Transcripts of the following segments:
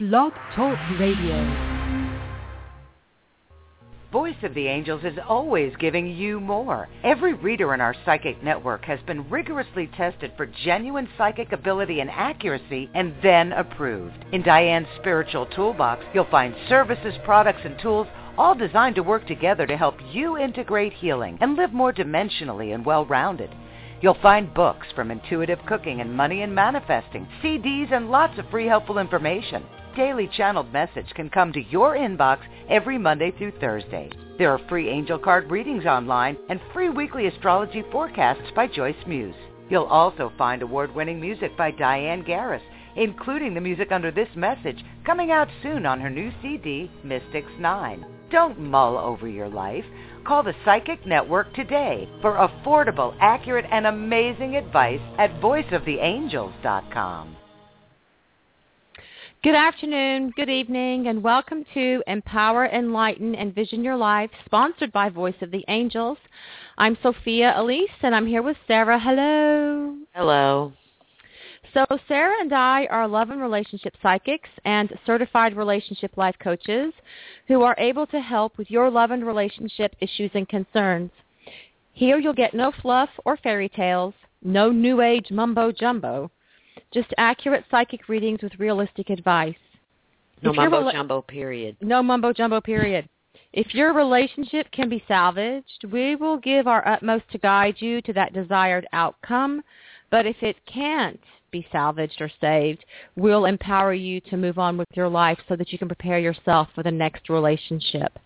Blog Talk Radio. Voice of the Angels is always giving you more. Every reader in our psychic network has been rigorously tested for genuine psychic ability and accuracy and then approved. In Diane's spiritual toolbox, you'll find services, products, and tools all designed to work together to help you integrate healing and live more dimensionally and well-rounded. You'll find books from intuitive cooking and money and manifesting, CDs, and lots of free helpful information. Daily channeled message can come to your inbox every Monday through Thursday. There are free angel card readings online and free weekly astrology forecasts by Joyce Muse. You'll also find award-winning music by Diane Garris, including the music under this message coming out soon on her new CD, Mystics 9. Don't mull over your life. Call the Psychic Network today for affordable, accurate, and amazing advice at voiceoftheangels.com. Good afternoon, good evening, and welcome to Empower, Enlighten, Envision Your Life, sponsored by Voice of the Angels. I'm Sophia Elise, and I'm here with Sarah. Hello. Hello. So Sarah and I are love and relationship psychics and certified relationship life coaches who are able to help with your love and relationship issues and concerns. Here you'll get no fluff or fairy tales, no new age mumbo jumbo, just accurate psychic readings with realistic advice. No If mumbo rela- jumbo, period. No mumbo jumbo period. If your relationship can be salvaged, we will give our utmost to guide you to that desired outcome. But if it can't be salvaged or saved, we'll empower you to move on with your life so that you can prepare yourself for the next relationship.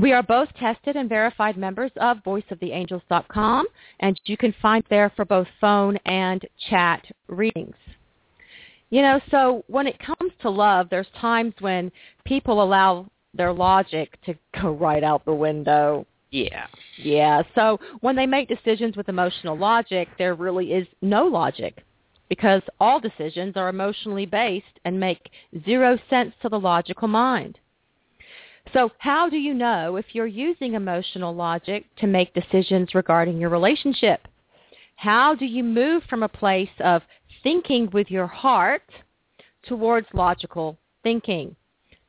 We are both tested and verified members of voiceoftheangels.com, and you can find there for both phone and chat readings. You know, so when it comes to love, there's times when people allow their logic to go right out the window. Yeah. Yeah, so when they make decisions with emotional logic, there really is no logic because all decisions are emotionally based and make zero sense to the logical mind. So how do you know if you're using emotional logic to make decisions regarding your relationship? How do you move from a place of thinking with your heart towards logical thinking?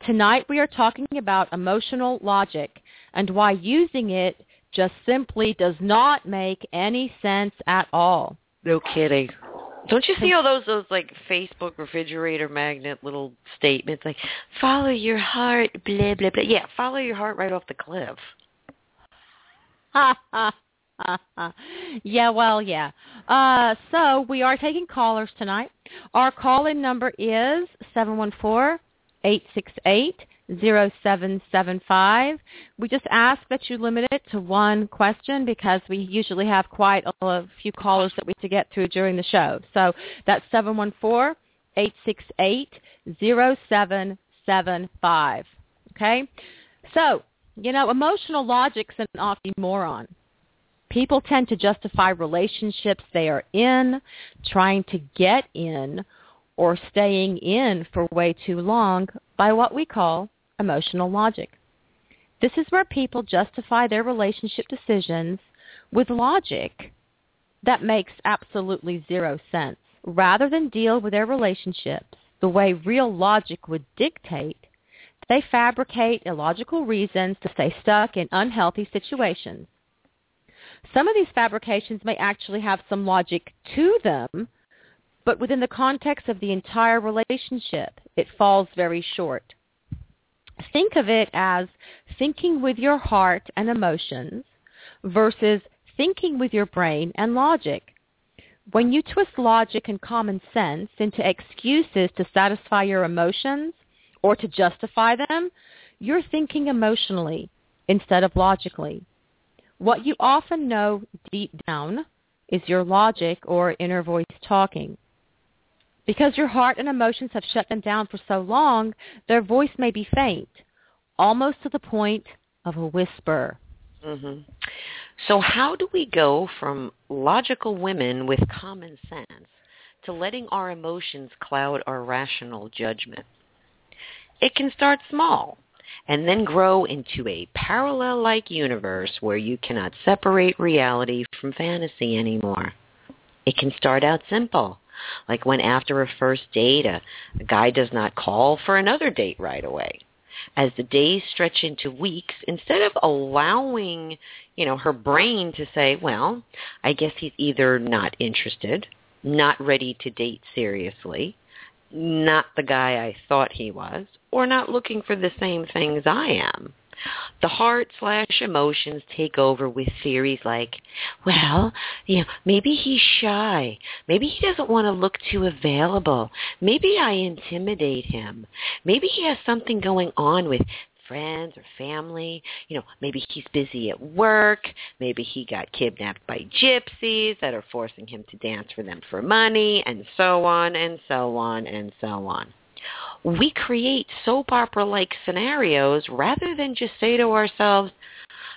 Tonight we are talking about emotional logic and why using it just simply does not make any sense at all. No kidding. Don't you see all those those like Facebook refrigerator magnet little statements like follow your heart, blah blah blah. Yeah, follow your heart right off the cliff. yeah, well, yeah. Uh, so we are taking callers tonight. Our call-in number is seven one four eight six eight zero seven seven five. We just ask that you limit it to one question because we usually have quite a, few callers that we to get through during the show. So that's seven one four eight six eight zero seven seven five. Okay? So, you know, emotional logic's an oxymoron. People tend to justify relationships they are in, trying to get in, or staying in for way too long by what we call emotional logic. This is where people justify their relationship decisions with logic that makes absolutely zero sense. Rather than deal with their relationships the way real logic would dictate, they fabricate illogical reasons to stay stuck in unhealthy situations. Some of these fabrications may actually have some logic to them, but within the context of the entire relationship, it falls very short. Think of it as thinking with your heart and emotions versus thinking with your brain and logic. When you twist logic and common sense into excuses to satisfy your emotions or to justify them, you're thinking emotionally instead of logically. What you often know deep down is your logic or inner voice talking. Because your heart and emotions have shut them down for so long, their voice may be faint, almost to the point of a whisper. hmm So how do we go from logical women with common sense to letting our emotions cloud our rational judgment? It can start small and then grow into a parallel-like universe where you cannot separate reality from fantasy anymore. It can start out simple, Like when after a first date, a, a guy does not call for another date right away. As the days stretch into weeks, instead of allowing, you know, her brain to say, well, I guess he's either not interested, not ready to date seriously, not the guy I thought he was, or not looking for the same things I am. The heart slash emotions take over with theories like, well, you know, maybe he's shy. Maybe he doesn't want to look too available. Maybe I intimidate him. Maybe he has something going on with friends or family. You know, maybe he's busy at work. Maybe he got kidnapped by gypsies that are forcing him to dance for them for money, and so on and so on and so on. We create soap opera-like scenarios rather than just say to ourselves,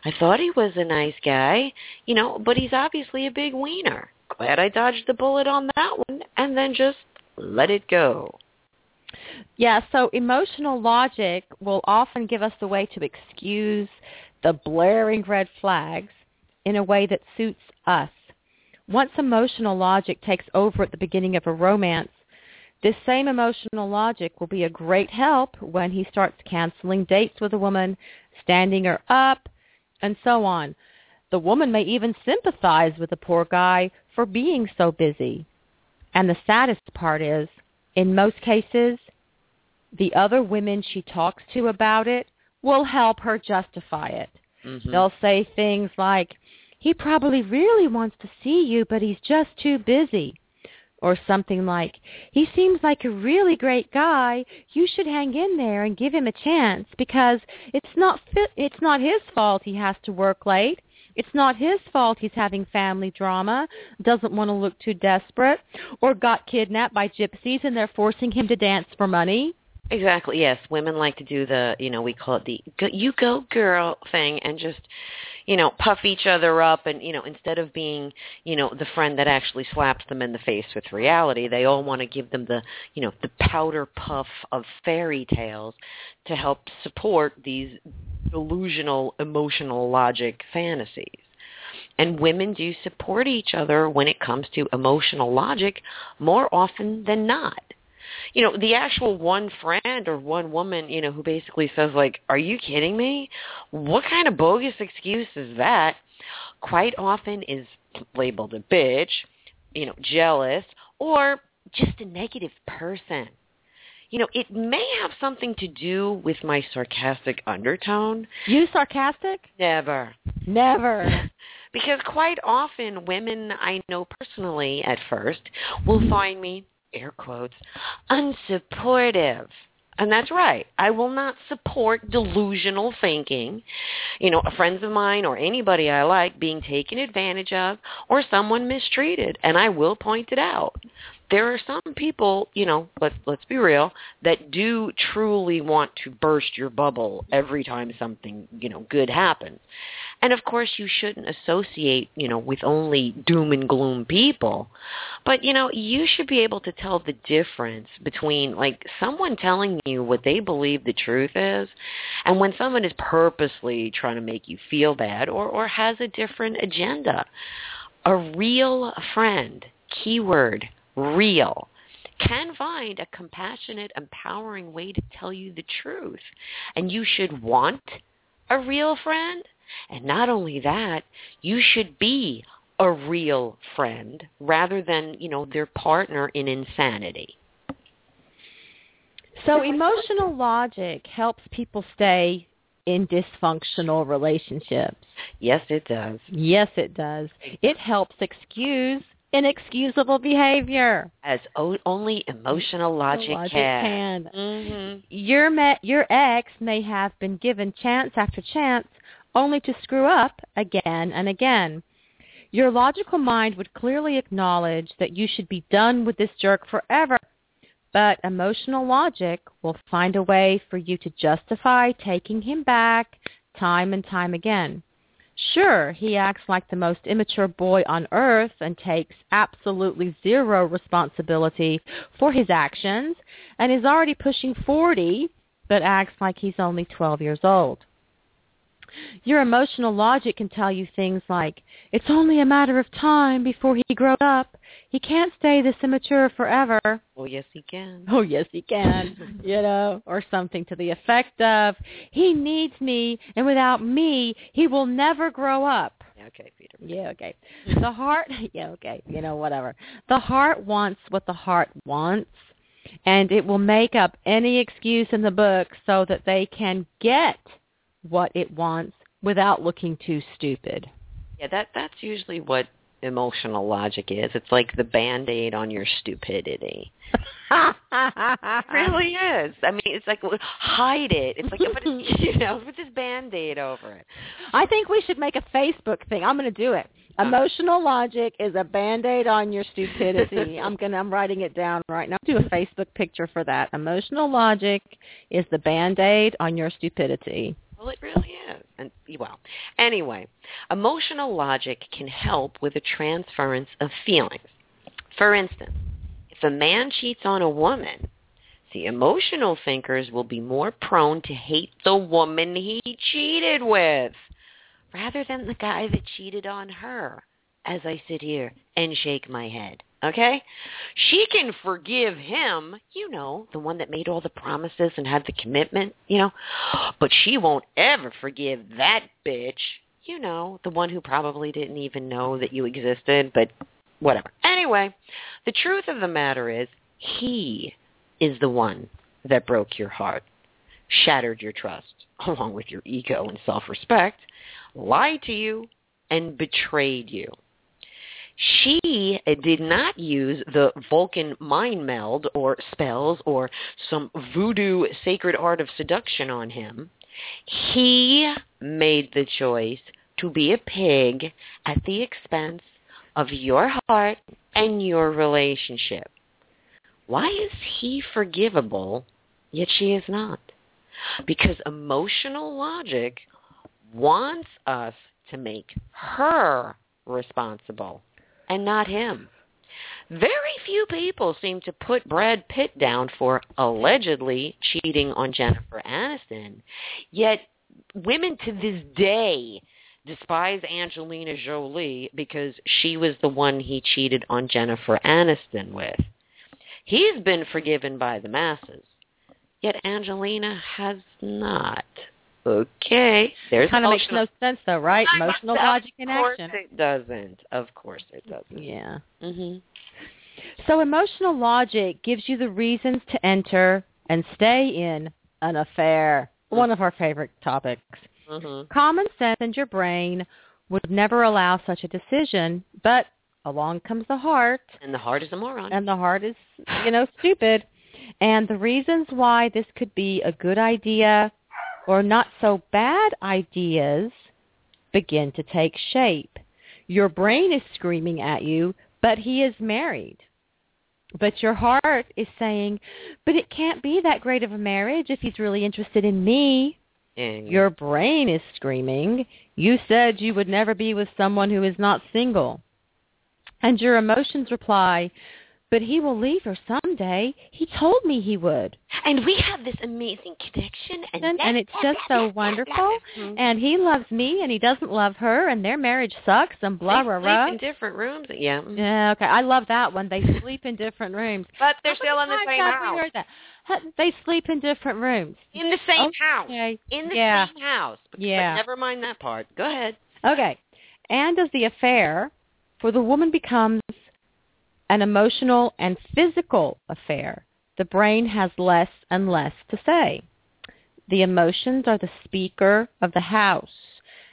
I thought he was a nice guy, you know, but he's obviously a big wiener. Glad I dodged the bullet on that one, and then just let it go. Yeah, so emotional logic will often give us the way to excuse the blaring red flags in a way that suits us. Once emotional logic takes over at the beginning of a romance, this same emotional logic will be a great help when he starts canceling dates with a woman, standing her up, and so on. The woman may even sympathize with the poor guy for being so busy. And the saddest part is, in most cases, the other women she talks to about it will help her justify it. Mm-hmm. They'll say things like, he probably really wants to see you, but he's just too busy. Or something like, he seems like a really great guy. You should hang in there and give him a chance because it's not fit, it's not his fault he has to work late. It's not his fault he's having family drama, doesn't want to look too desperate, or got kidnapped by gypsies and they're forcing him to dance for money. Exactly. Yes, women like to do the, you know, we call it the go, "you go girl" thing, and just, you know, puff each other up, and you know, instead of being, you know, the friend that actually slaps them in the face with reality, they all want to give them the, you know, the powder puff of fairy tales to help support these delusional emotional logic fantasies. And women do support each other when it comes to emotional logic more often than not you know, the actual one friend or one woman, you know, who basically says like, "Are you kidding me? What kind of bogus excuse is that?" Quite often is labeled a bitch, you know, jealous, or just a negative person. You know, it may have something to do with my sarcastic undertone. You sarcastic? Never. Never. because quite often women I know personally at first will find me air quotes, unsupportive. And that's right. I will not support delusional thinking. You know, friends of mine or anybody I like being taken advantage of or someone mistreated. And I will point it out there are some people, you know, let's let's be real, that do truly want to burst your bubble every time something, you know, good happens. And of course you shouldn't associate, you know, with only doom and gloom people. But, you know, you should be able to tell the difference between like someone telling you what they believe the truth is and when someone is purposely trying to make you feel bad or or has a different agenda. A real friend, keyword real, can find a compassionate, empowering way to tell you the truth. And you should want a real friend. And not only that, you should be a real friend rather than, you know, their partner in insanity. So emotional logic helps people stay in dysfunctional relationships. Yes, it does. Yes, it does. It helps excuse inexcusable behavior. As o- only emotional logic, logic can. can. Mm-hmm. Your me- your ex may have been given chance after chance only to screw up again and again. Your logical mind would clearly acknowledge that you should be done with this jerk forever. But emotional logic will find a way for you to justify taking him back time and time again. Sure, he acts like the most immature boy on earth and takes absolutely zero responsibility for his actions and is already pushing 40 but acts like he's only 12 years old. Your emotional logic can tell you things like, it's only a matter of time before he grows up. He can't stay this immature forever. Oh, yes, he can. Oh, yes, he can. you know, or something to the effect of, he needs me, and without me, he will never grow up. Yeah, okay, Peter. Yeah, okay. The heart, yeah, okay, you know, whatever. The heart wants what the heart wants, and it will make up any excuse in the book so that they can get what it wants without looking too stupid. Yeah, that that's usually what emotional logic is. It's like the band-aid on your stupidity. it really is. I mean, it's like hide it. It's like put, you know, put this band-aid over it. I think we should make a Facebook thing. I'm going to do it. Uh-huh. Emotional logic is a band-aid on your stupidity. I'm going to I'm writing it down right now. Do a Facebook picture for that. Emotional logic is the band-aid on your stupidity. Well, it really is. And well, anyway, emotional logic can help with the transference of feelings. For instance, if a man cheats on a woman, the emotional thinkers will be more prone to hate the woman he cheated with rather than the guy that cheated on her as I sit here and shake my head. Okay? She can forgive him, you know, the one that made all the promises and had the commitment, you know, but she won't ever forgive that bitch, you know, the one who probably didn't even know that you existed, but whatever. Anyway, the truth of the matter is he is the one that broke your heart, shattered your trust, along with your ego and self-respect, lied to you, and betrayed you. She did not use the Vulcan mind meld or spells or some voodoo sacred art of seduction on him. He made the choice to be a pig at the expense of your heart and your relationship. Why is he forgivable, yet she is not? Because emotional logic wants us to make her responsible and not him. Very few people seem to put Brad Pitt down for allegedly cheating on Jennifer Aniston, yet women to this day despise Angelina Jolie because she was the one he cheated on Jennifer Aniston with. He's been forgiven by the masses, yet Angelina has not. Okay, there's kind of makes no sense though, right? Emotional logic in action. Of course it doesn't. Of course it doesn't. Yeah. Mhm. So emotional logic gives you the reasons to enter and stay in an affair. One of our favorite topics. Mhm. Common sense and your brain would never allow such a decision, but along comes the heart, And the heart is a moron. and the heart is, you know, stupid. And the reasons why this could be a good idea or not so bad ideas begin to take shape. Your brain is screaming at you, but he is married. But your heart is saying, but it can't be that great of a marriage if he's really interested in me. and Your brain is screaming, you said you would never be with someone who is not single. And your emotions reply, but he will leave her someday. He told me he would. and we have this amazing connection and And, and it's just so wonderful. Mm-hmm. And he loves me and he doesn't love her and their marriage sucks and blah, they blah, sleep blah. in different rooms. Yeah. Mm-hmm. Yeah, okay. I love that one. They sleep in different rooms. But they're oh still in the same have we house. heard that? They sleep in different rooms. In the same house. In the Yeah. same house. But, Yeah. But never mind that part. Go ahead. Okay. And as the affair for the woman becomes an emotional and physical affair, the brain has less and less to say. The emotions are the speaker of the house,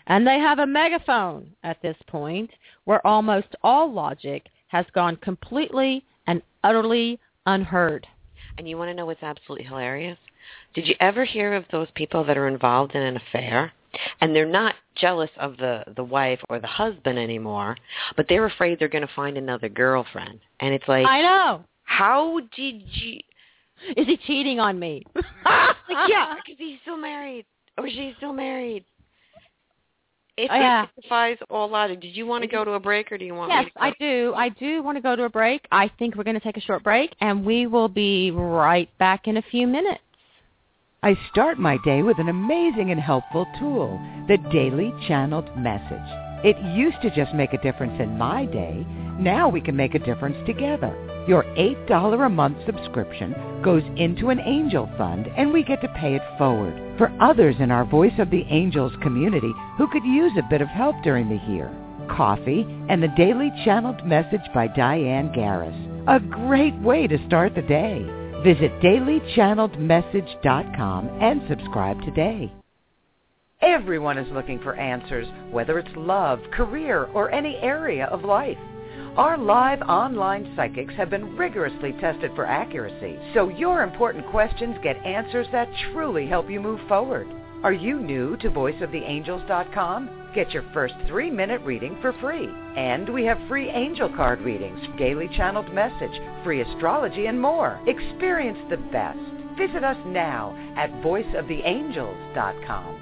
and they have a megaphone at this point where almost all logic has gone completely and utterly unheard. And you want to know what's absolutely hilarious? Did you ever hear of those people that are involved in an affair and they're not jealous of the the wife or the husband anymore, but they're afraid they're going to find another girlfriend. And it's like, I know. how did you Is he cheating on me? like yeah, because he's still married or she's still married. It, Oh, yeah. defies all logic. Did you want to go to a break or do you want Yes, me to? I do. I do want to go to a break. I think we're going to take a short break, and we will be right back in a few minutes. I start my day with an amazing and helpful tool, the Daily Channeled Message. It used to just make a difference in my day. Now we can make a difference together. Your $8 a month subscription goes into an angel fund and we get to pay it forward for others in our Voice of the Angels community who could use a bit of help during the year. Coffee and the Daily Channeled Message by Diane Garris. A great way to start the day. Visit dailychanneledmessage.com and subscribe today. Everyone is looking for answers, whether it's love, career, or any area of life. Our live online psychics have been rigorously tested for accuracy, so your important questions get answers that truly help you move forward. Are you new to voiceoftheangels.com? Get your first three-minute reading for free. And we have free angel card readings, daily channeled message, free astrology, and more. Experience the best. Visit us now at voiceoftheangels.com.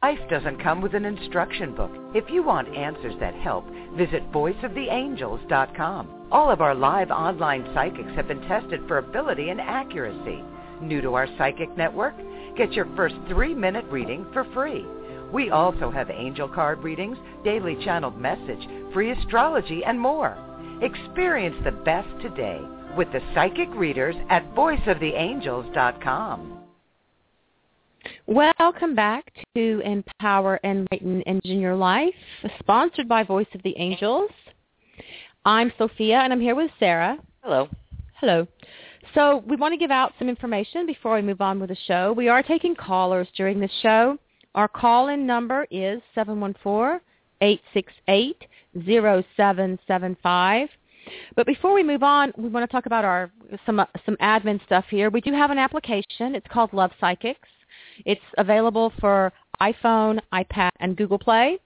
Life doesn't come with an instruction book. If you want answers that help, visit voiceoftheangels.com. All of our live online psychics have been tested for ability and accuracy. New to our psychic network? Get your first three-minute reading for free. We also have angel card readings, daily channeled message, free astrology, and more. Experience the best today with the psychic readers at voiceoftheangels.com. Welcome back to Empower, Enlighten, Engine Your Life, sponsored by Voice of the Angels. I'm Sophia, and I'm here with Sarah. Hello. Hello. So we want to give out some information before we move on with the show. We are taking callers during the show. Our call-in number is 714-868-0775. But before we move on, we want to talk about our some some admin stuff here. We do have an application. It's called Love Psychics. It's available for iPhone, iPad, and Google Play.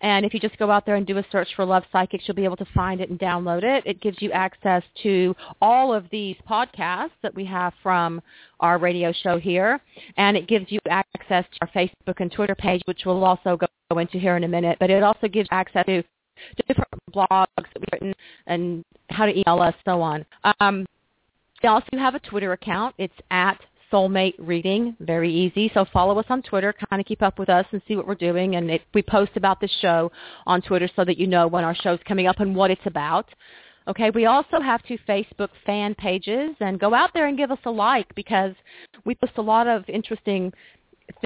And if you just go out there and do a search for Love Psychics, you'll be able to find it and download it. It gives you access to all of these podcasts that we have from our radio show here. And it gives you access to our Facebook and Twitter page, which we'll also go into here in a minute. But it also gives access to different blogs that we've written and how to email us, so on. Um, we also have a Twitter account. It's at soulmate reading. Very easy. So follow us on Twitter, kind of keep up with us and see what we're doing. And it, we post about this show on Twitter so that you know when our show's coming up and what it's about. Okay, we also have two Facebook fan pages and go out there and give us a like because we post a lot of interesting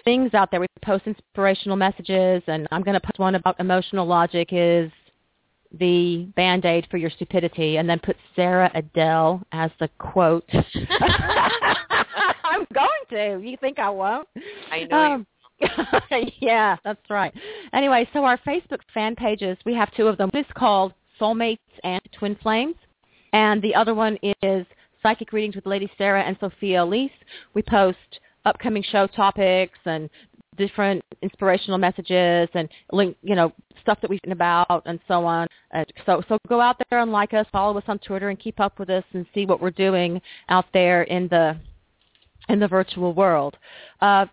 things out there. We post inspirational messages and I'm going to post one about emotional logic is the band-aid for your stupidity and then put Sarah Adele as the quote. To. You think I won't? I know. Um, yeah, that's right. Anyway, so our Facebook fan pages, we have two of them. One is called Soulmates and Twin Flames, and the other one is Psychic Readings with Lady Sarah and Sophia Elise. We post upcoming show topics and different inspirational messages and link, you know, stuff that we've written about and so on. Uh, so, so go out there and like us, follow us on Twitter, and keep up with us and see what we're doing out there in the in the virtual world. Uh,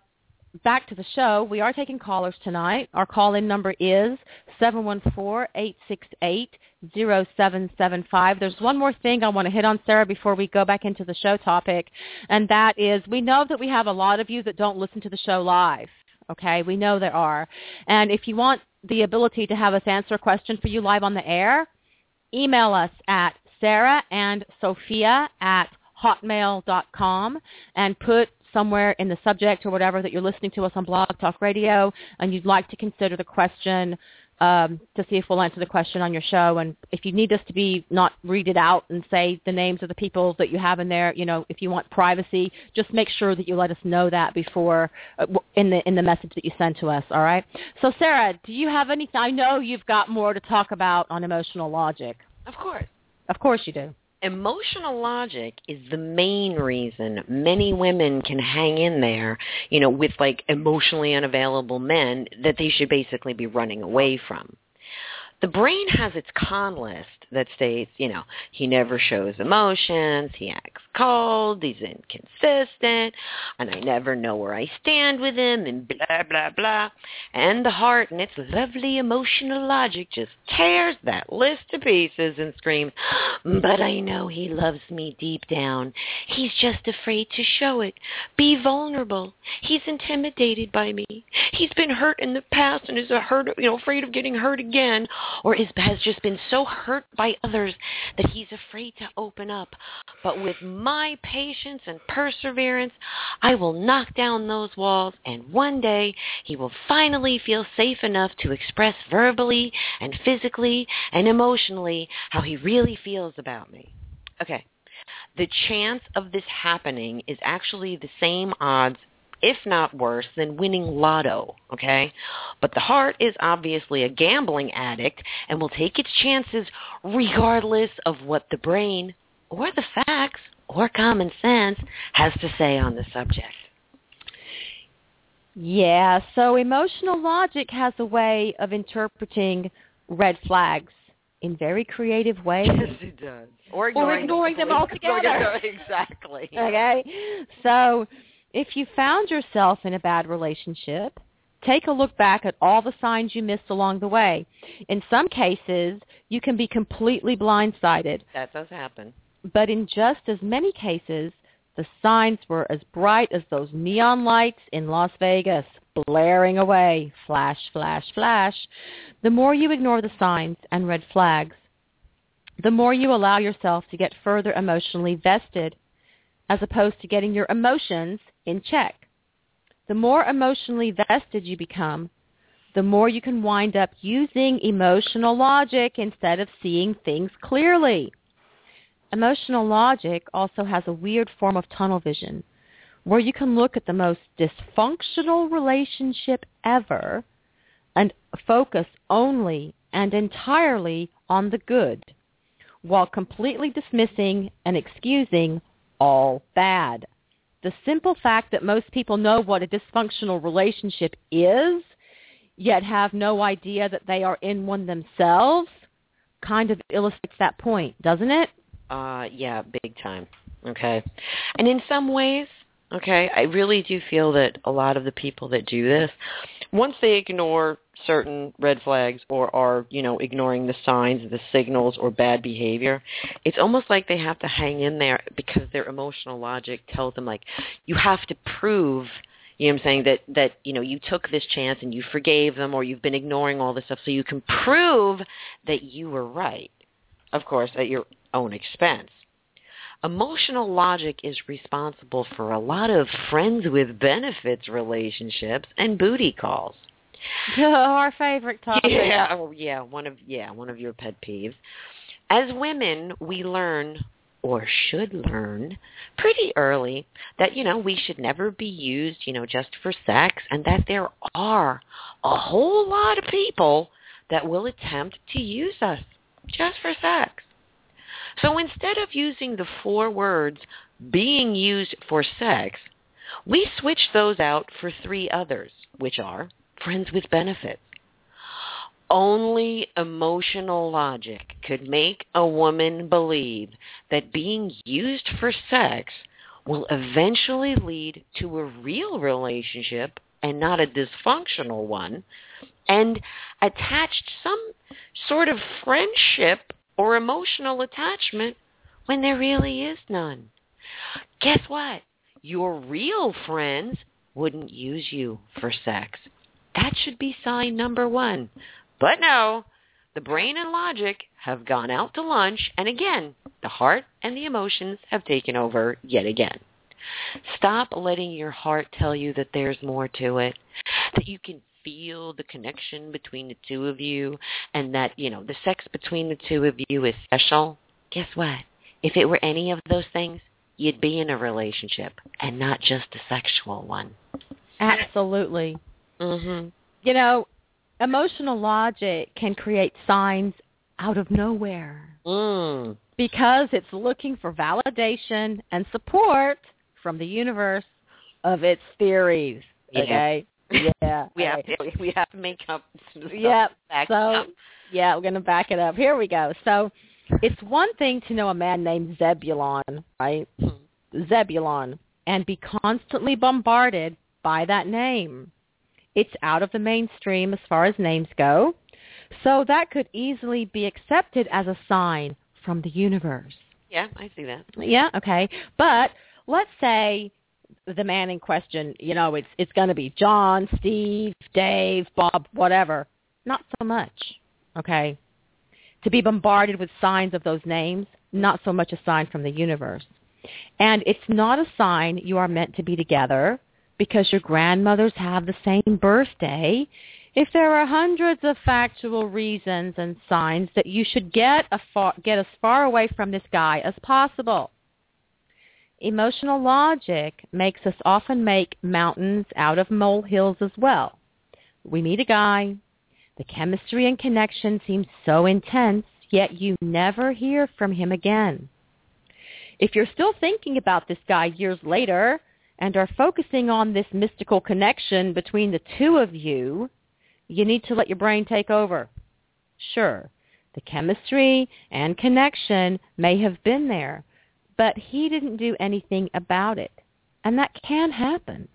back to the show. We are taking callers tonight. Our call-in number is 714-868-0775. There's one more thing I want to hit on, Sarah, before we go back into the show topic, and that is we know that we have a lot of you that don't listen to the show live. Okay, we know there are. And if you want the ability to have us answer a question for you live on the air, email us at Sarah and Sophia at hotmail.com and put somewhere in the subject or whatever that you're listening to us on Blog Talk Radio and you'd like to consider the question um, to see if we'll answer the question on your show. And if you need us to be not read it out and say the names of the people that you have in there, you know, if you want privacy, just make sure that you let us know that before uh, in the in the message that you send to us. All right. So Sarah, do you have anything? I know you've got more to talk about on emotional logic. Of course. Of course you do. Emotional logic is the main reason many women can hang in there, you know, with like emotionally unavailable men that they should basically be running away from. The brain has its con list that states, you know, he never shows emotions, he acts cold, he's inconsistent, and I never know where I stand with him, and blah, blah, blah. And the heart and its lovely emotional logic just tears that list to pieces and screams, but I know he loves me deep down. He's just afraid to show it. Be vulnerable. He's intimidated by me. He's been hurt in the past and is a hurt, you know, afraid of getting hurt again, or is, has just been so hurt others that he's afraid to open up. But with my patience and perseverance, I will knock down those walls, and one day he will finally feel safe enough to express verbally and physically and emotionally how he really feels about me. Okay. The chance of this happening is actually the same odds if not worse, than winning lotto, okay? But the heart is obviously a gambling addict and will take its chances regardless of what the brain or the facts or common sense has to say on the subject. Yeah, so emotional logic has a way of interpreting red flags in very creative ways. Yes, it does. Or ignoring, or ignoring them, them altogether. exactly. Okay. So if you found yourself in a bad relationship, take a look back at all the signs you missed along the way. In some cases, you can be completely blindsided. That does happen. But in just as many cases, the signs were as bright as those neon lights in Las Vegas, blaring away, flash, flash, flash. The more you ignore the signs and red flags, the more you allow yourself to get further emotionally vested as opposed to getting your emotions in check. The more emotionally vested you become, the more you can wind up using emotional logic instead of seeing things clearly. Emotional logic also has a weird form of tunnel vision where you can look at the most dysfunctional relationship ever and focus only and entirely on the good while completely dismissing and excusing all bad. The simple fact that most people know what a dysfunctional relationship is, yet have no idea that they are in one themselves, kind of illustrates that point, doesn't it? Uh, yeah, big time. Okay. And in some ways, okay, I really do feel that a lot of the people that do this, once they ignore certain red flags or are, you know, ignoring the signs, the signals or bad behavior, it's almost like they have to hang in there because their emotional logic tells them like you have to prove you know what I'm saying that that you know you took this chance and you forgave them or you've been ignoring all this stuff so you can prove that you were right. Of course, at your own expense. Emotional logic is responsible for a lot of friends with benefits relationships and booty calls. Our favorite topic. Yeah, oh, yeah, one of yeah, one of your pet peeves. As women, we learn or should learn pretty early that you know we should never be used, you know, just for sex and that there are a whole lot of people that will attempt to use us just for sex. So instead of using the four words being used for sex, we switch those out for three others, which are friends with benefits. Only emotional logic could make a woman believe that being used for sex will eventually lead to a real relationship and not a dysfunctional one, and attached some sort of friendship or emotional attachment when there really is none. Guess what? Your real friends wouldn't use you for sex. That should be sign number one. But no, the brain and logic have gone out to lunch, and again, the heart and the emotions have taken over yet again. Stop letting your heart tell you that there's more to it, that you can feel the connection between the two of you, and that, you know, the sex between the two of you is special. Guess what? If it were any of those things, you'd be in a relationship and not just a sexual one. Absolutely. Mhm. You know, emotional logic can create signs out of nowhere Mm. because it's looking for validation and support from the universe of its theories. Yeah. Okay. Yeah. We have to, we have to make up Yep. So up. yeah, we're going to back it up. Here we go. So it's one thing to know a man named Zebulon, right? Zebulon, and be constantly bombarded by that name. It's out of the mainstream as far as names go, so that could easily be accepted as a sign from the universe. Yeah, I see that. Yeah, okay. But let's say the man in question, you know, it's it's going to be John, Steve, Dave, Bob, whatever. Not so much. Okay? To be bombarded with signs of those names, not so much a sign from the universe. And it's not a sign you are meant to be together because your grandmothers have the same birthday. If there are hundreds of factual reasons and signs that you should get, a far, get as far away from this guy as possible. Emotional logic makes us often make mountains out of molehills as well. We meet a guy, the chemistry and connection seems so intense, yet you never hear from him again. If you're still thinking about this guy years later and are focusing on this mystical connection between the two of you, you need to let your brain take over. Sure, the chemistry and connection may have been there, but he didn't do anything about it. And that can happen.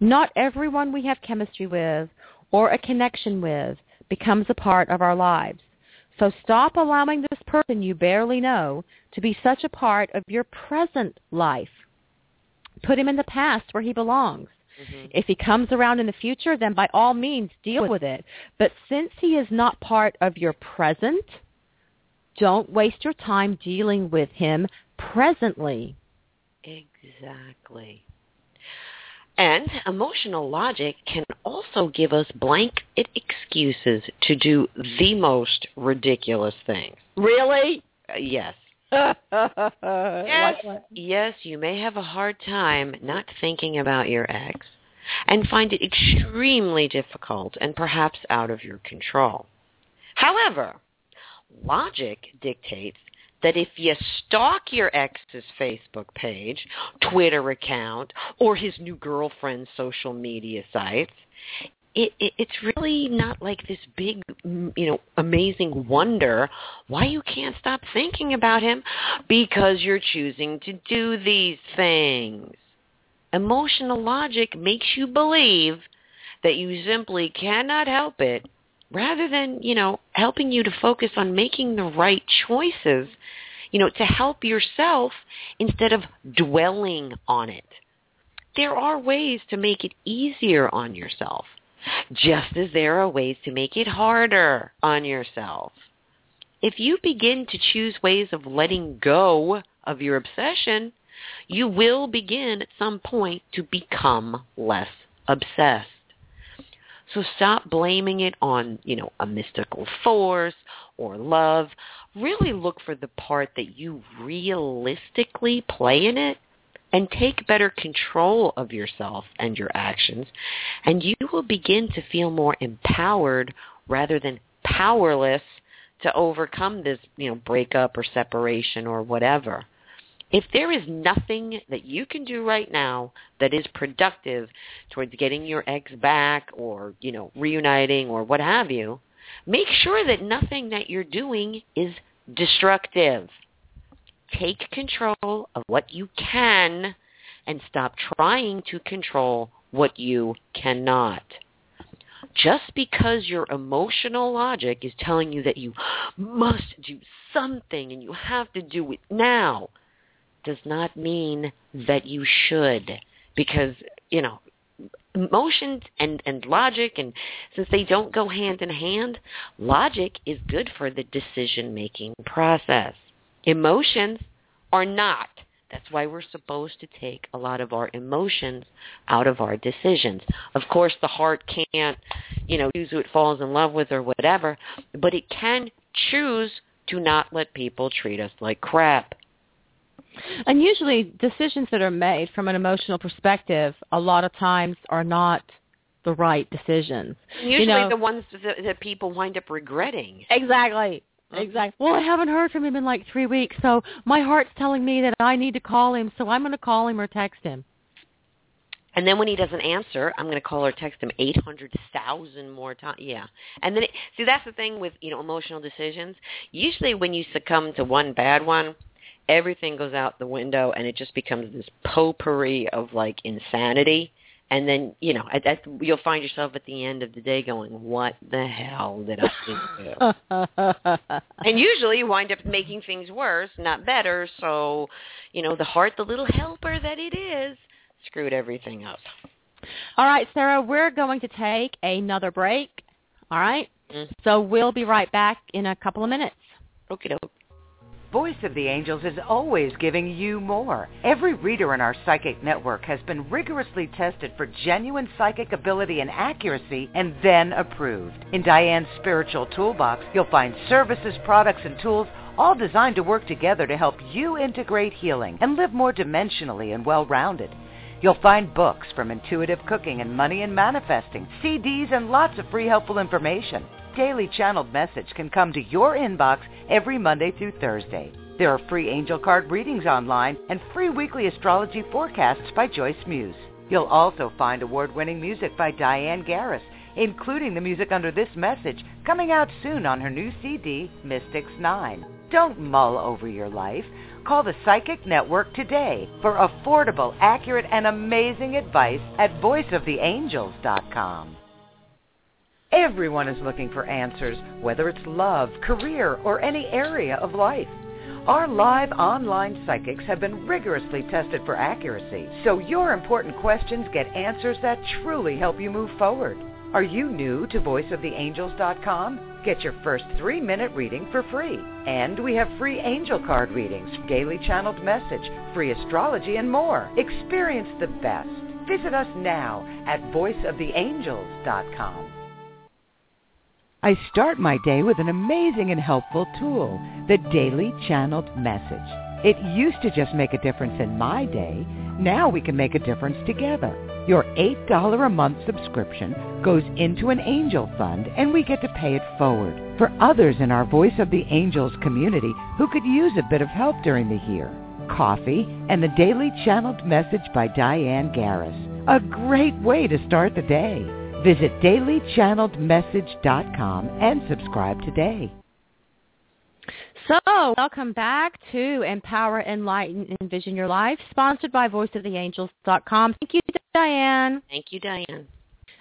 Not everyone we have chemistry with or a connection with becomes a part of our lives. So stop allowing this person you barely know to be such a part of your present life. Put him in the past where he belongs. Mm-hmm. If he comes around in the future, then by all means deal with it. But since he is not part of your present, don't waste your time dealing with him presently. Exactly. And emotional logic can also give us blanket excuses to do the most ridiculous things. Really? Uh, yes. yes. Yes, you may have a hard time not thinking about your ex and find it extremely difficult and perhaps out of your control. However, logic dictates that if you stalk your ex's Facebook page, Twitter account, or his new girlfriend's social media sites, it, it, it's really not like this big, mm, you know, amazing wonder why you can't stop thinking about him because you're choosing to do these things. Emotional logic makes you believe that you simply cannot help it rather than, you know, helping you to focus on making the right choices, you know, to help yourself instead of dwelling on it. There are ways to make it easier on yourself, just as there are ways to make it harder on yourself. If you begin to choose ways of letting go of your obsession, you will begin at some point to become less obsessed. So stop blaming it on, you know, a mystical force or love. Really look for the part that you realistically play in it and take better control of yourself and your actions. And you will begin to feel more empowered rather than powerless to overcome this, you know, breakup or separation or whatever. If there is nothing that you can do right now that is productive towards getting your ex back or, you know, reuniting or what have you, make sure that nothing that you're doing is destructive. Take control of what you can and stop trying to control what you cannot. Just because your emotional logic is telling you that you must do something and you have to do it now does not mean that you should because, you know, emotions and, and logic and since they don't go hand in hand, logic is good for the decision making process. Emotions are not. That's why we're supposed to take a lot of our emotions out of our decisions. Of course, the heart can't, you know, choose who it falls in love with or whatever, but it can choose to not let people treat us like crap. And usually decisions that are made from an emotional perspective a lot of times are not the right decisions. Usually you know, the ones that, that people wind up regretting. Exactly. Exactly. Well, I haven't heard from him in like three weeks, so my heart's telling me that I need to call him, so I'm going to call him or text him. And then when he doesn't answer, I'm going to call or text him 800,000 more times. Yeah. And then, it, see, that's the thing with, you know, emotional decisions. Usually when you succumb to one bad one, everything goes out the window and it just becomes this potpourri of like insanity and then you know at, at, you'll find yourself at the end of the day going what the hell did i do? And usually you wind up making things worse not better. So you know the heart the little helper that it is screwed everything up. All right sarah we're going to take another break. All right? mm-hmm. so we'll be right back in a couple of minutes. Okay Voice of the Angels is always giving you more. Every reader in our psychic network has been rigorously tested for genuine psychic ability and accuracy and then approved. In Diane's Spiritual Toolbox, you'll find services, products, and tools all designed to work together to help you integrate healing and live more dimensionally and well-rounded. You'll find books from intuitive cooking and money and manifesting, CDs, and lots of free helpful information daily channeled message can come to your inbox every Monday through Thursday. There are free angel card readings online and free weekly astrology forecasts by Joyce Muse. You'll also find award-winning music by Diane Garris, including the music under this message coming out soon on her new CD, Mystics 9. Don't mull over your life. Call the Psychic Network today for affordable, accurate, and amazing advice at voiceoftheangels.com. Everyone is looking for answers, whether it's love, career, or any area of life. Our live online psychics have been rigorously tested for accuracy, so your important questions get answers that truly help you move forward. Are you new to voiceoftheangels.com? Get your first three-minute reading for free. And we have free angel card readings, daily channeled message, free astrology, and more. Experience the best. Visit us now at voiceoftheangels.com. I start my day with an amazing and helpful tool, the Daily Channeled Message. It used to just make a difference in my day. Now we can make a difference together. Your $8 a month subscription goes into an angel fund and we get to pay it forward for others in our Voice of the Angels community who could use a bit of help during the year. Coffee and the Daily Channeled Message by Diane Garris. A great way to start the day. Visit dailychanneledmessage.com and subscribe today. So, welcome back to Empower, Enlighten, Envision Your Life, sponsored by voiceoftheangels.com. Thank you, Diane. Thank you, Diane.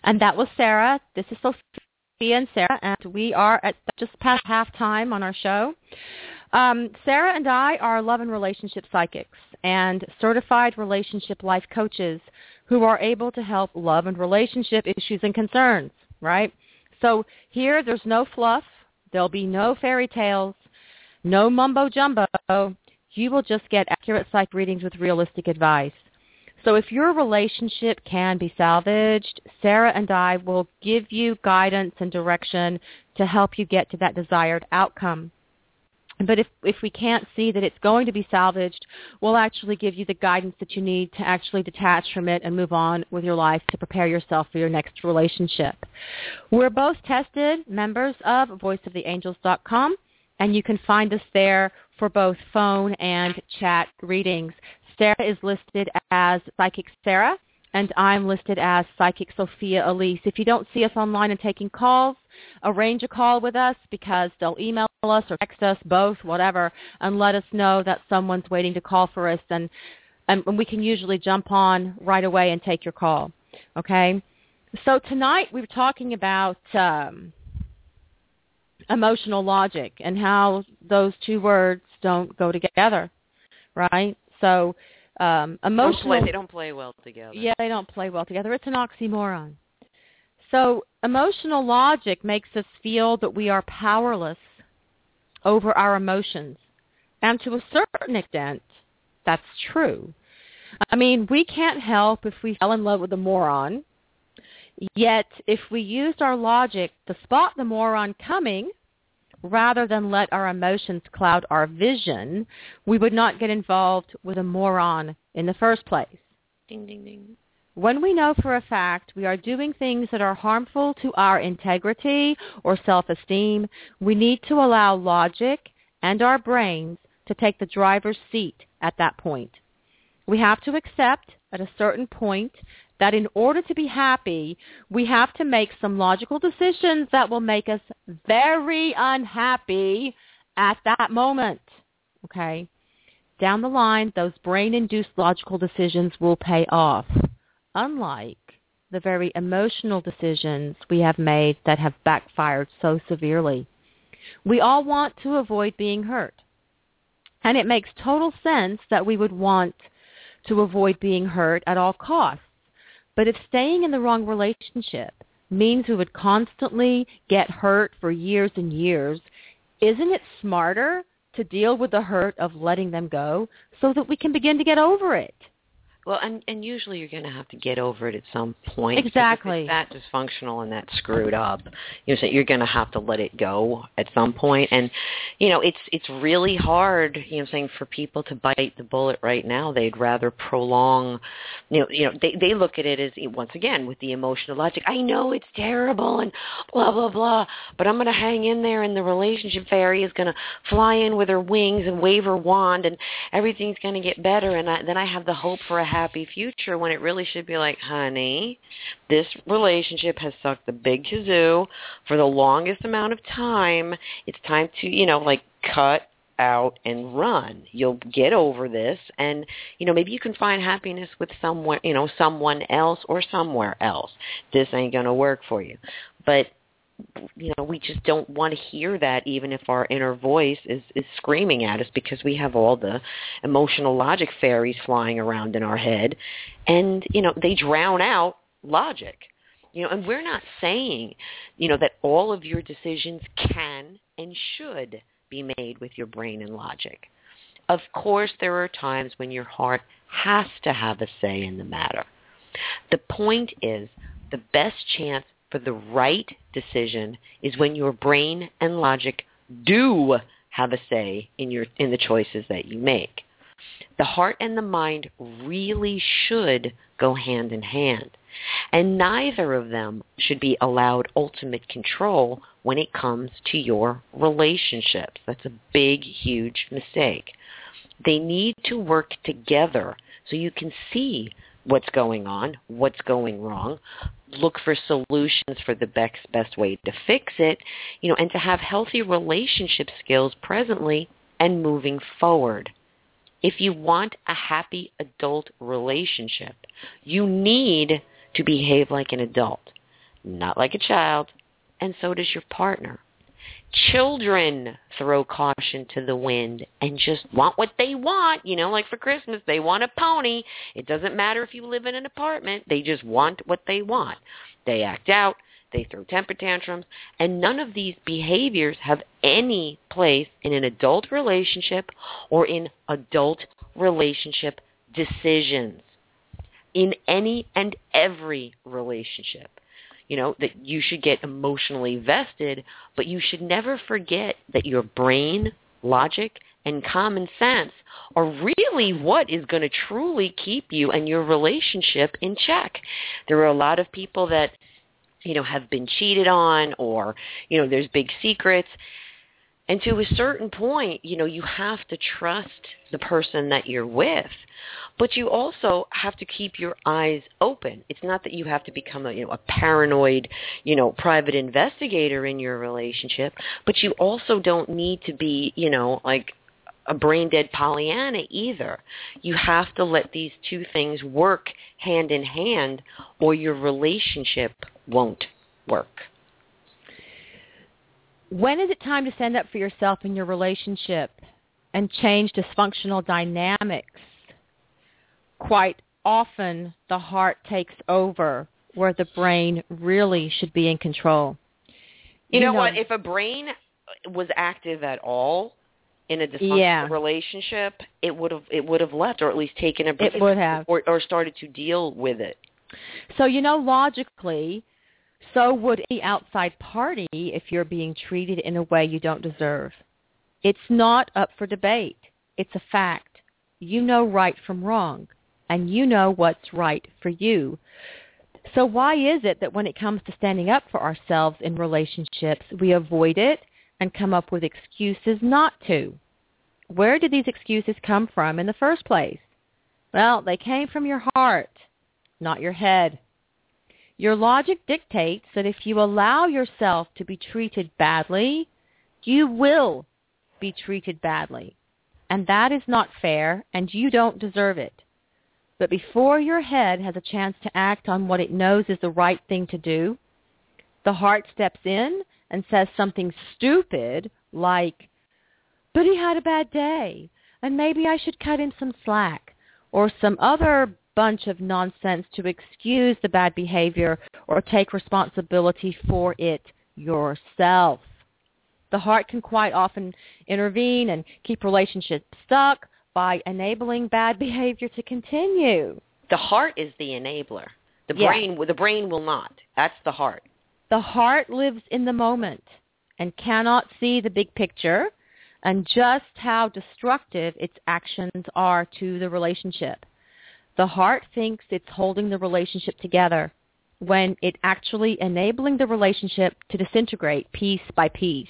And that was Sarah. This is Sophia and Sarah, and we are at just past halftime on our show. Um, Sarah and I are love and relationship psychics and certified relationship life coaches who are able to help love and relationship issues and concerns, right? So here there's no fluff. There'll be no fairy tales, no mumbo jumbo. You will just get accurate psych readings with realistic advice. So if your relationship can be salvaged, Sarah and I will give you guidance and direction to help you get to that desired outcome. But if, if we can't see that it's going to be salvaged, we'll actually give you the guidance that you need to actually detach from it and move on with your life to prepare yourself for your next relationship. We're both tested members of voiceoftheangels.com, and you can find us there for both phone and chat readings. Sarah is listed as Psychic Sarah, and I'm listed as Psychic Sophia Elise. If you don't see us online and taking calls, arrange a call with us because they'll email us or text us, both, whatever, and let us know that someone's waiting to call for us, and, and we can usually jump on right away and take your call. Okay? So tonight we were talking about um, emotional logic and how those two words don't go together, right? So um, emotional. Don't play, they don't play well together. Yeah, they don't play well together. It's an oxymoron. So emotional logic makes us feel that we are powerless over our emotions. And to a certain extent, that's true. I mean, we can't help if we fell in love with a moron. Yet, if we used our logic to spot the moron coming, rather than let our emotions cloud our vision, we would not get involved with a moron in the first place. Ding, ding, ding. When we know for a fact we are doing things that are harmful to our integrity or self-esteem, we need to allow logic and our brains to take the driver's seat at that point. We have to accept at a certain point that in order to be happy, we have to make some logical decisions that will make us very unhappy at that moment. Okay? Down the line, those brain-induced logical decisions will pay off, unlike the very emotional decisions we have made that have backfired so severely. We all want to avoid being hurt. And it makes total sense that we would want to avoid being hurt at all costs. But if staying in the wrong relationship means we would constantly get hurt for years and years, isn't it smarter to deal with the hurt of letting them go so that we can begin to get over it? Well, and and usually you're going to have to get over it at some point. Exactly. If that dysfunctional and that screwed up, you know, so you're going to have to let it go at some point. And you know, it's it's really hard, you know, saying for people to bite the bullet right now. They'd rather prolong, you know, you know, they they look at it as once again with the emotional logic. I know it's terrible and blah blah blah, but I'm going to hang in there, and the relationship fairy is going to fly in with her wings and wave her wand, and everything's going to get better. And I, then I have the hope for a happy future when it really should be like, honey, this relationship has sucked the big kazoo for the longest amount of time. It's time to, you know, like cut out and run. You'll get over this and you know maybe you can find happiness with someone, you know, someone else or somewhere else. This ain't going to work for you. But you know we just don't want to hear that even if our inner voice is is screaming at us because we have all the emotional logic fairies flying around in our head. And you know they drown out logic. You know and we're not saying you know that all of your decisions can and should be made with your brain and logic. Of course there are times when your heart has to have a say in the matter. The point is the best chance for the right decision is when your brain and logic do have a say in your in the choices that you make. The heart and the mind really should go hand in hand. And neither of them should be allowed ultimate control when it comes to your relationships. That's a big, huge mistake. They need to work together so you can see what's going on, what's going wrong, look for solutions for the best best way to fix it, you know, and to have healthy relationship skills presently and moving forward. If you want a happy adult relationship, you need to behave like an adult, not like a child, and so does your partner. Children throw caution to the wind and just want what they want. You know, like for Christmas, they want a pony. It doesn't matter if you live in an apartment. They just want what they want. They act out. They throw temper tantrums. And none of these behaviors have any place in an adult relationship or in adult relationship decisions. In any and every relationship you know, that you should get emotionally vested, but you should never forget that your brain, logic, and common sense are really what is going to truly keep you and your relationship in check. There are a lot of people that, you know, have been cheated on or, you know, there's big secrets and to a certain point, you know, you have to trust the person that you're with, but you also have to keep your eyes open. It's not that you have to become a, you know, a paranoid, you know, private investigator in your relationship, but you also don't need to be, you know, like a brain dead Pollyanna either. You have to let these two things work hand in hand or your relationship won't work when is it time to stand up for yourself in your relationship and change dysfunctional dynamics? Quite often the heart takes over where the brain really should be in control. You, you know, know, what? If a brain was active at all in a dysfunctional yeah. relationship, it would have it would have left or at least taken a break it would have. or or started to deal with it. So you know logically so would any outside party if you're being treated in a way you don't deserve. It's not up for debate. It's a fact. You know right from wrong, and you know what's right for you. So why is it that when it comes to standing up for ourselves in relationships, we avoid it and come up with excuses not to? Where did these excuses come from in the first place? Well, they came from your heart, not your head. Your logic dictates that if you allow yourself to be treated badly, you will be treated badly. And that is not fair, and you don't deserve it. But before your head has a chance to act on what it knows is the right thing to do, the heart steps in and says something stupid like, but he had a bad day, and maybe I should cut him some slack, or some other bunch of nonsense to excuse the bad behavior or take responsibility for it yourself. The heart can quite often intervene and keep relationships stuck by enabling bad behavior to continue. The heart is the enabler. The Yeah. brain the brain will not. That's the heart. The heart lives in the moment and cannot see the big picture and just how destructive its actions are to the relationship. The heart thinks it's holding the relationship together when it actually enabling the relationship to disintegrate piece by piece.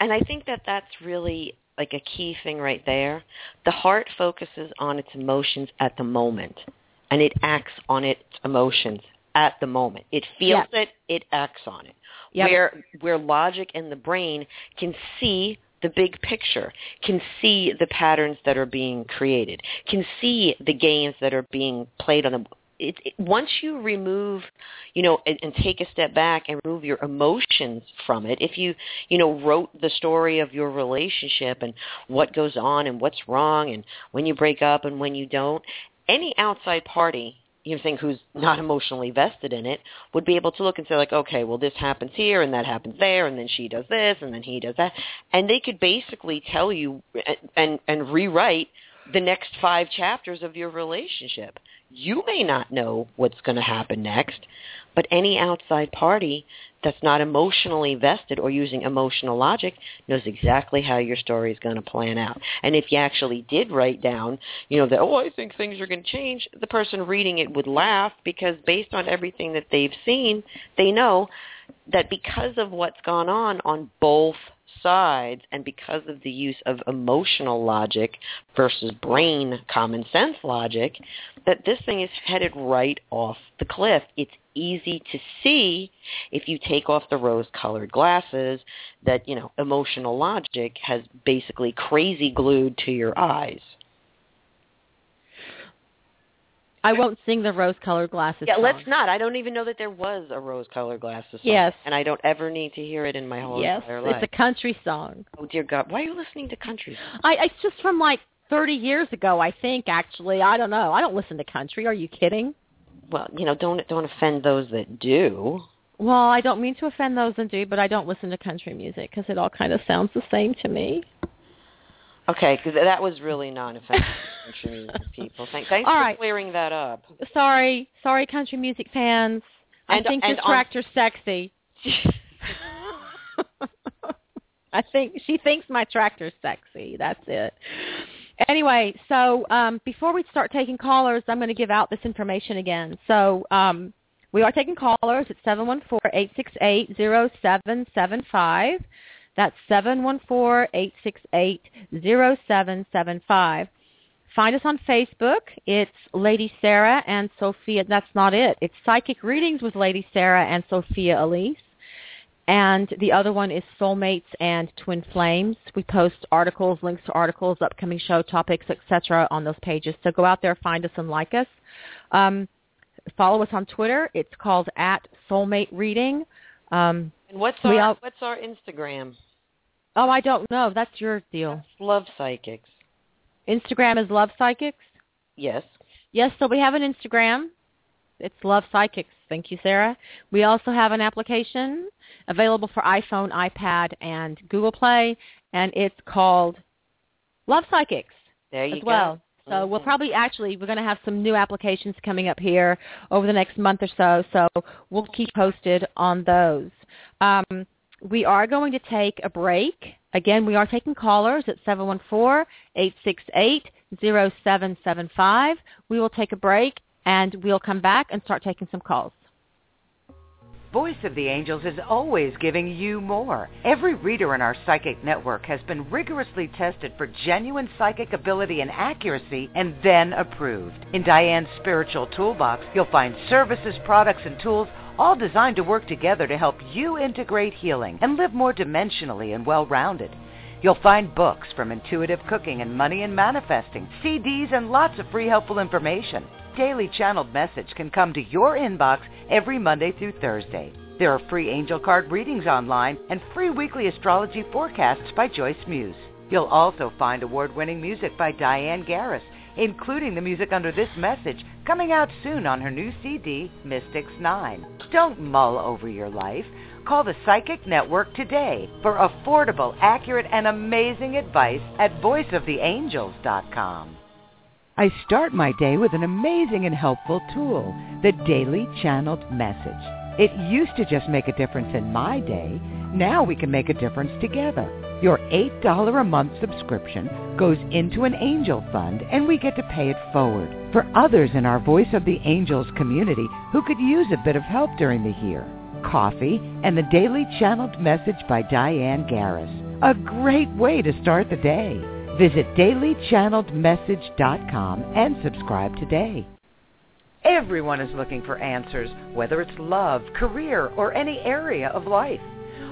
And I think that that's really like a key thing right there. The heart focuses on its emotions at the moment, and it acts on its emotions at the moment. It feels it, it acts on it. Yep. Where where logic and the brain can see the big picture, can see the patterns that are being created, can see the games that are being played on the it, it, once you remove, you know, and, and take a step back and remove your emotions from it, if you, you know, wrote the story of your relationship and what goes on and what's wrong and when you break up and when you don't, any outside party, you think who's not emotionally vested in it, would be able to look and say like, okay, well this happens here and that happens there and then she does this and then he does that, and they could basically tell you and and, and rewrite the next five chapters of your relationship. You may not know what's going to happen next, but any outside party that's not emotionally vested or using emotional logic knows exactly how your story is going to plan out. And if you actually did write down, you know, that, oh, I think things are going to change, the person reading it would laugh because based on everything that they've seen, they know that because of what's gone on on both sides and because of the use of emotional logic versus brain common sense logic that this thing is headed right off the cliff. It's easy to see if you take off the rose colored glasses that you know emotional logic has basically crazy glued to your eyes I won't sing the rose-colored glasses. yeah song. let's not i don't even know that there was a rose colored glasses song, Yes. and i don't ever need to hear it in my whole Yes, entire life it's a country song. oh dear god why are you listening to country I it's just from like 30 years ago, I think. Actually, I don't know. I don't listen to country. Are you kidding? well, you know, don't don't offend those that do. Well, I don't mean to offend those that do, but I don't listen to country music because it all kind of sounds the same to me. Okay, because that was really non-offensive country music people. Thank, thanks All for right. clearing that up. Sorry, sorry, country music fans. I And- think and this on- tractor's sexy. I think she thinks my tractor's sexy. That's it. Anyway, so um, before we start taking callers, I'm going to give out this information again. So um, we are taking callers at 714-868-0775. That's 714-868-0775. Find us on Facebook. It's Lady Sarah and Sophia. That's not it. It's Psychic Readings with Lady Sarah and Sophia Elise. And the other one is Soulmates and Twin Flames. We post articles, links to articles, upcoming show topics, etc. on those pages. So go out there, find us, and like us. Um, follow us on Twitter. It's called at Soulmate Reading. Um, And what's our all- what's our Instagram? oh, I don't know. That's your deal. Love psychics. Instagram is Love Psychics. Yes. Yes, so we have an Instagram. It's Love Psychics. Thank you, Sarah. We also have an application available for iPhone, iPad, and Google Play, and it's called Love Psychics There you as go. well. So we'll probably actually we're going to have some new applications coming up here over the next month or so. So we'll keep posted on those. Um, we are going to take a break. Again, we are taking callers at 714-868-0775. We will take a break and we'll come back and start taking some calls. Voice of the Angels is always giving you more. Every reader in our psychic network has been rigorously tested for genuine psychic ability and accuracy and then approved. In Diane's spiritual toolbox, you'll find services, products, and tools all designed to work together to help you integrate healing and live more dimensionally and well-rounded. You'll find books from intuitive cooking and money and manifesting, CDs, and lots of free helpful information daily channeled message can come to your inbox every Monday through Thursday. There are free angel card readings online and free weekly astrology forecasts by Joyce Muse. You'll also find award-winning music by Diane Garris, including the music under this message coming out soon on her new CD, Mystics 9. Don't mull over your life. Call the Psychic Network today for affordable, accurate, and amazing advice at voiceoftheangels.com. I start my day with an amazing and helpful tool, the Daily Channeled Message. It used to just make a difference in my day. Now we can make a difference together. Your $8 a month subscription goes into an angel fund and we get to pay it forward for others in our Voice of the Angels community who could use a bit of help during the year. Coffee and the Daily Channeled Message by Diane Garris. A great way to start the day. Visit dailychanneledmessage.com and subscribe today. Everyone is looking for answers, whether it's love, career, or any area of life.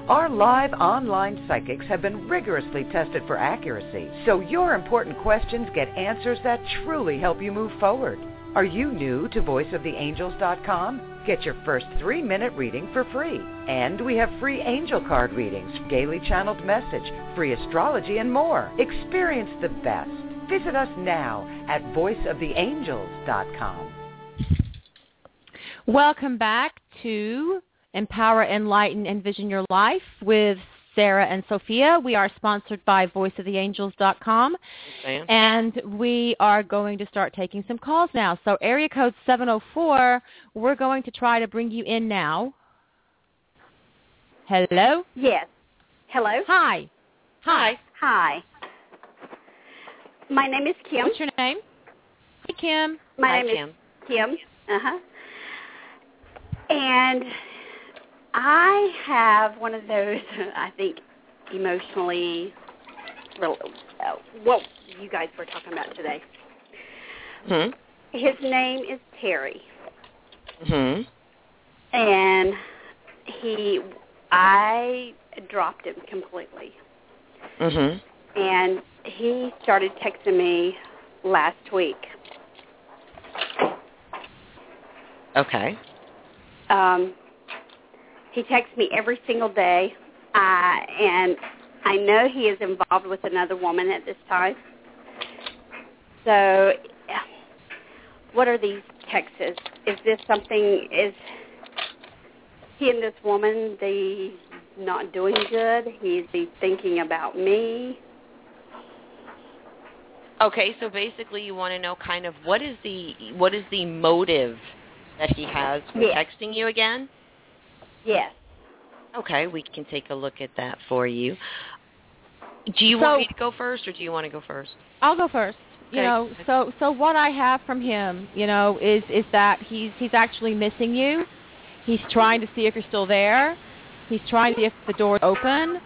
Our live online psychics have been rigorously tested for accuracy, so your important questions get answers that truly help you move forward. Are you new to voiceoftheangels.com? Get your first three-minute reading for free. And we have free angel card readings, daily channeled message, free astrology, and more. Experience the best. Visit us now at voiceoftheangels.com. Welcome back to Empower, Enlighten, Envision Your Life with Sarah and Sophia. We are sponsored by voiceoftheangels.com. And we are going to start taking some calls now. So area code 704, we're going to try to bring you in now. Hello? Yes. Hello? Hi. Hi. Hi. My name is Kim. What's your name? Hi, Kim. My Hi, name Kim. is Kim. Uh-huh. And I have one of those, I think, emotionally, uh, what you guys were talking about today. Hmm. His name is Terry, Hmm. and he, I dropped him completely, Mhm. and he started texting me last week. Okay. Um, he texts me every single day, uh, and I know he is involved with another woman at this time. So, what are these texts? Is this something? Is he and this woman the not doing good? Is he thinking about me? Okay, so basically you want to know kind of what is the what is the motive that he has for texting you again? Yes. Okay, we can take a look at that for you. Do you So- want me to go first or do you want to go first? I'll go first. You know, so so what I have from him, you know, is is that he's he's actually missing you. He's trying to see if you're still there. He's trying to see if the door's open.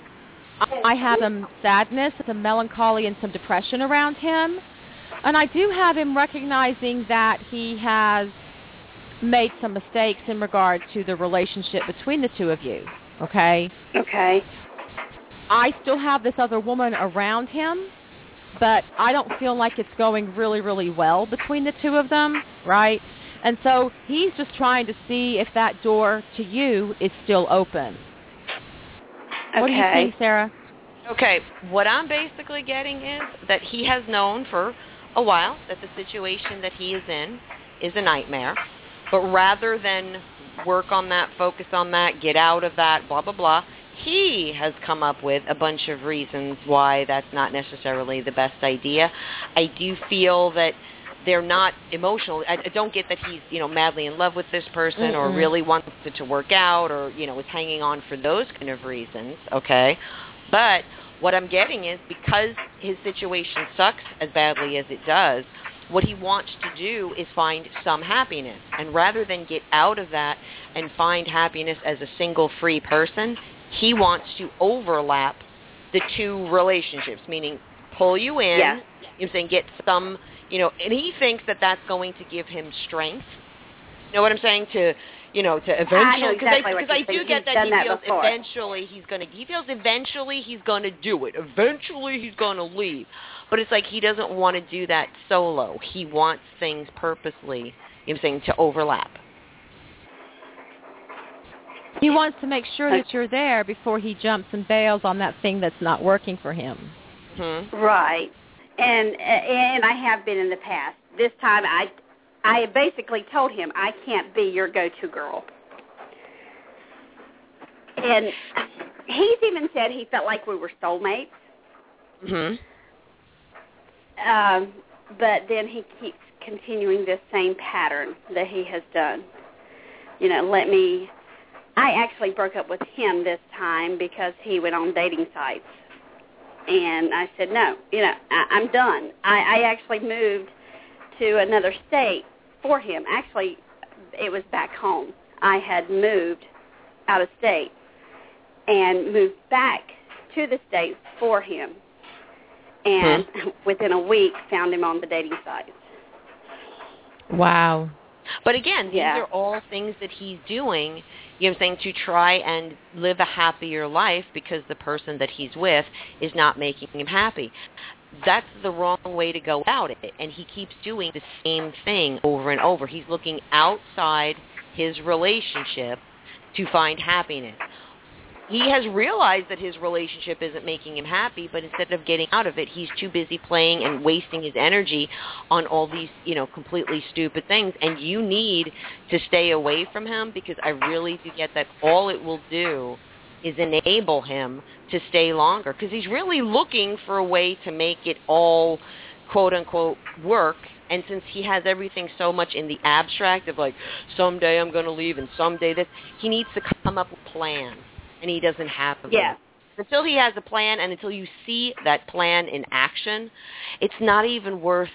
I- I have some sadness, some melancholy, and some depression around him. And I do have him recognizing that he has made some mistakes in regard to the relationship between the two of you. Okay? Okay. I still have this other woman around him, but I don't feel like it's going really, really well between the two of them, right? And so he's just trying to see if that door to you is still open. Okay. What do you think, Sarah? Okay, what I'm basically getting is that he has known for a while that the situation that he is in is a nightmare, but rather than work on that, focus on that, get out of that, blah, blah, blah, he has come up with a bunch of reasons why that's not necessarily the best idea. I do feel that they're not emotional. I, I don't get that he's, you know, madly in love with this person or Mm-mm. really wants it to work out or, you know, is hanging on for those kind of reasons, okay? But what I'm getting is because his situation sucks as badly as it does, what he wants to do is find some happiness. And rather than get out of that and find happiness as a single free person, he wants to overlap the two relationships, meaning pull you in, Yeah. you know, saying get some, you know, and he thinks that that's going to give him strength. You know what I'm saying? To, you know, to eventually, because exactly I, because I you're do get that he feels eventually he's going to, he feels eventually he's going to do it. Eventually he's going to leave. But it's like he doesn't want to do that solo. He wants things purposely, you know what I'm saying, to overlap. He wants to make sure that you're there before he jumps and bails on that thing that's not working for him. Hmm? Right. And and I have been in the past. This time I I basically told him I can't be your go-to girl. And he's even said he felt like we were soulmates. hmm Um, but then he keeps continuing this same pattern that he has done. You know, let me. I actually broke up with him this time because he went on dating sites, and I said no. You know, I, I'm done. I, I actually moved to another state for him. Actually, it was back home. I had moved out of state and moved back to the state for him and hmm. within a week found him on the dating sites. Wow. But again, these are all things that he's doing, you know what I'm saying, to try and live a happier life because the person that he's with is not making him happy. That's the wrong way to go about it. And he keeps doing the same thing over and over. He's looking outside his relationship to find happiness. He has realized that his relationship isn't making him happy, but instead of getting out of it, he's too busy playing and wasting his energy on all these, you know, completely stupid things. And you need to stay away from him because I really do get that all it will do is enable him to stay longer. Because he's really looking for a way to make it all quote unquote work. And since he has everything so much in the abstract of like someday I'm going to leave and someday this he needs to come up with a plan and he doesn't have. Yeah. Until he has a plan and until you see that plan in action, it's not even worth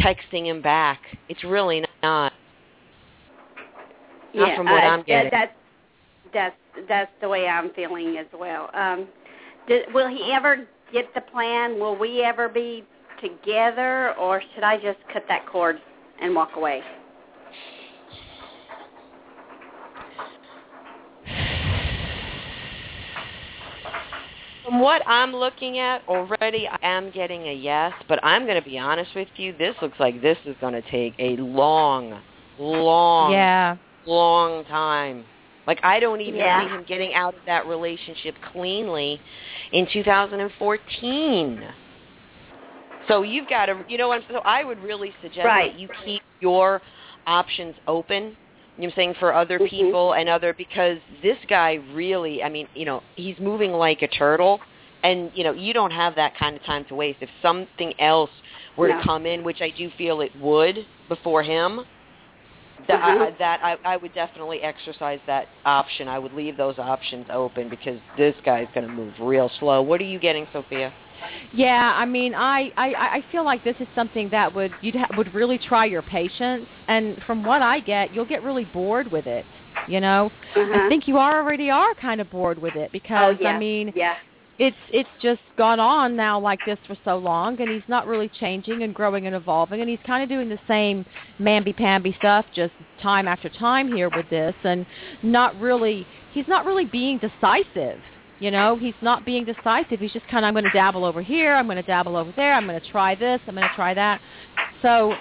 texting him back. It's really not. Not yeah, from what uh, I'm getting. That, that's that's that's the way I'm feeling as well. Um, did, will he ever get the plan? Will we ever be together, or should I just cut that cord and walk away? From what I'm looking at already, I am getting a yes, but I'm going to be honest with you. This looks like this is going to take a long, long, Yeah. long time. Like I don't even Yeah. see him getting out of that relationship cleanly in 2014. So you've got to, you know what? I'm, so I would really suggest Right. that you keep your options open. You know what I'm saying for other Mhm. people and other because this guy really, I mean, you know, he's moving like a turtle, and you know, you don't have that kind of time to waste. If something else were No. to come in, which I do feel it would before him, that I, Mhm. that I, I would definitely exercise that option. I would leave those options open because this guy's going to move real slow. What are you getting, Sophia? Yeah, I mean, I, I I feel like this is something that would you'd ha- would really try your patience, and from what I get, you'll get really bored with it. You know, Uh-huh. I think you already are kind of bored with it because oh, yeah. I mean, yeah, it's it's just gone on now like this for so long, and he's not really changing and growing and evolving, and he's kind of doing the same mamby-pamby stuff just time after time here with this, and not really he's not really being decisive. You know, he's not being decisive. He's just kind of I'm going to dabble over here, I'm going to dabble over there, I'm going to try this, I'm going to try that. So,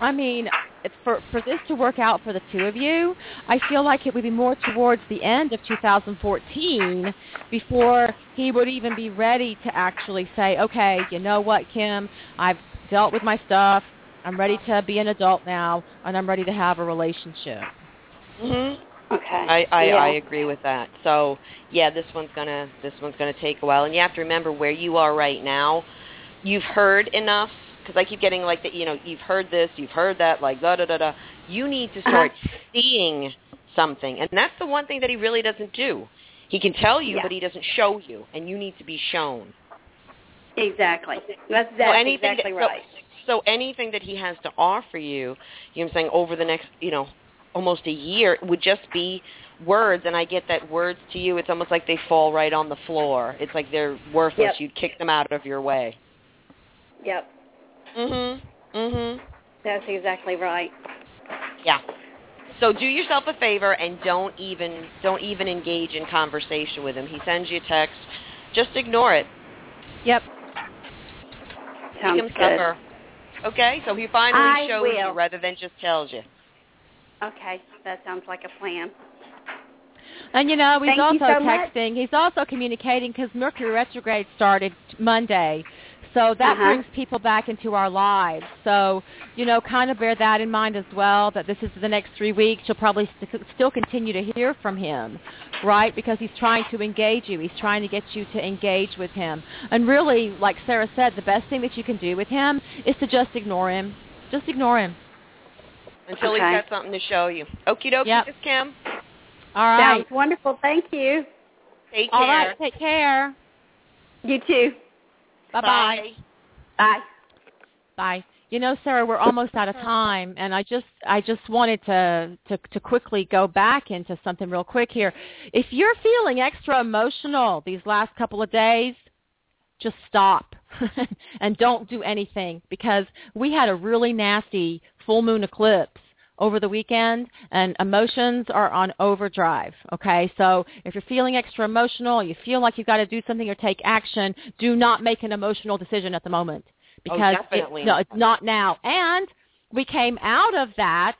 I mean, for for this to work out for the two of you, I feel like it would be more towards the end of 2014 before he would even be ready to actually say, okay, you know what, Kim, I've dealt with my stuff. I'm ready to be an adult now, and I'm ready to have a relationship. Mhm. Okay. I I, yeah. I agree with that. So yeah, this one's gonna this one's gonna take a while, and you have to remember where you are right now. You've heard enough because I keep getting like that. You know, you've heard this, you've heard that, like da da da da. You need to start Uh-huh. seeing something, and that's the one thing that he really doesn't do. He can tell you, Yeah. but he doesn't show you, and you need to be shown. Exactly. That's So that's anything exactly that, so- right. So anything that he has to offer you, you know what I'm saying, over the next, you know, almost a year would just be words and I get that words to you it's almost like they fall right on the floor. It's like they're worthless. Yep. You'd kick them out of your way. Yep. Mhm. Mhm. That's exactly right. Yeah. So do yourself a favor and don't even don't even engage in conversation with him. He sends you a text, just ignore it. Yep. Sounds Make him good. suffer. Okay? So he finally I shows will. you rather than just tells you. Okay, that sounds like a plan. And you know, he's Thank also so much. texting. He's also communicating because Mercury retrograde started Monday. So that Uh-huh. brings people back into our lives. So, you know, kind of bear that in mind as well, that this is the next three weeks. You'll probably st- still continue to hear from him, right? Because he's trying to engage you. He's trying to get you to engage with him. And really, like Sarah said, the best thing that you can do with him is to just ignore him. Just ignore him. Until Okay. he's got something to show you. Okie dokie, Yep. Miss Kim. All right. Sounds wonderful. Thank you. Take care. All right. Take care. You too. Bye-bye. Bye. Bye. You know, Sarah, we're almost out of time, and I just I just wanted to, to to quickly go back into something real quick here. If you're feeling extra emotional these last couple of days, just stop and don't do anything because we had a really nasty full moon eclipse over the weekend and emotions are on overdrive okay? So if you're feeling extra emotional you feel like you've got to do something or take action do not make an emotional decision at the moment. Because Oh, it, no it's not now. And we came out of that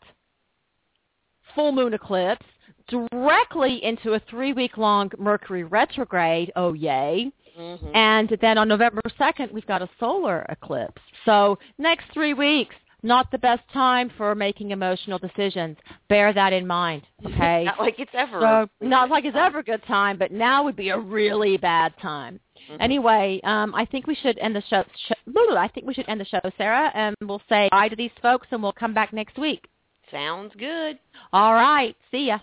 full moon eclipse directly into a three week long mercury retrograde oh yay. Mhm. and then on November 2nd, we've got a solar eclipse. So next three weeks, not the best time for making emotional decisions. Bear that in mind, okay? Not like it's ever. so not like it's ever a good time, but now would be a really bad time. Mhm. Anyway, um, I think we should end the show. Sh- I think we should end the show, Sarah, and we'll say bye to these folks, and we'll come back next week. Sounds good. All right. See ya.